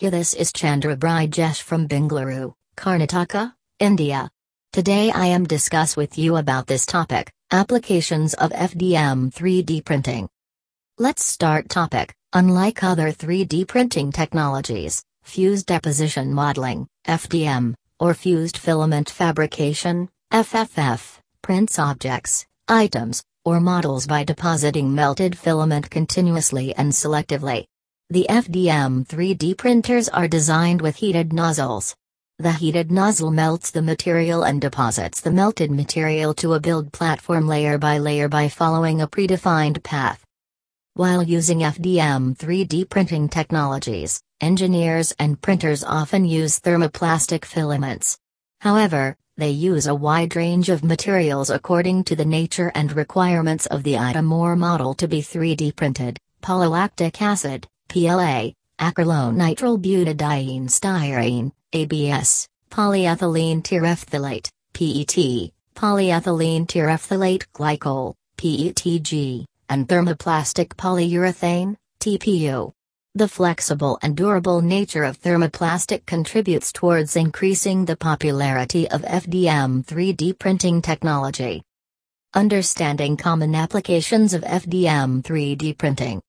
This is Chandra Brijesh from Bengaluru, Karnataka, India. Today I am discuss with you about this topic, applications of FDM 3D printing. Let's start topic. Unlike other 3D printing technologies, fused deposition modeling, FDM, or fused filament fabrication, FFF, prints objects, items, or models by depositing melted filament continuously and selectively. The FDM 3D printers are designed with heated nozzles. The heated nozzle melts the material and deposits the melted material to a build platform layer by layer by following a predefined path. While using FDM 3D printing technologies, engineers and printers often use thermoplastic filaments. However, they use a wide range of materials according to the nature and requirements of the item or model to be 3D printed polylactic acid, PLA, acrylonitrile butadiene styrene, ABS, polyethylene terephthalate, PET, polyethylene terephthalate glycol, PETG, and thermoplastic polyurethane, TPU. The flexible and durable nature of thermoplastic contributes towards increasing the popularity of FDM 3D printing technology. Understanding common applications of FDM 3D printing.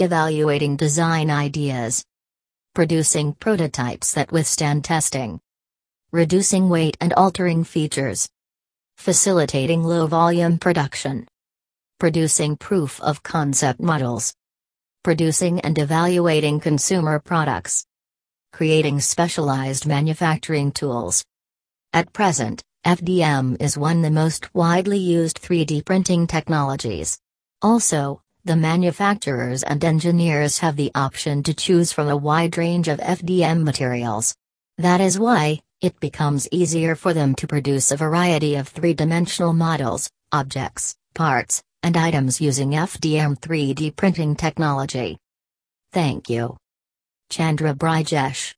Evaluating design ideas. Producing prototypes that withstand testing. Reducing weight and altering features. Facilitating low volume production. Producing proof of concept models. Producing and evaluating consumer products. Creating specialized manufacturing tools. At present, FDM is one of the most widely used 3D printing technologies. Also, the manufacturers and engineers have the option to choose from a wide range of FDM materials. That is why, it becomes easier for them to produce a variety of three dimensional models, objects, parts, and items using FDM 3D printing technology. Thank you. Chandra Brijesh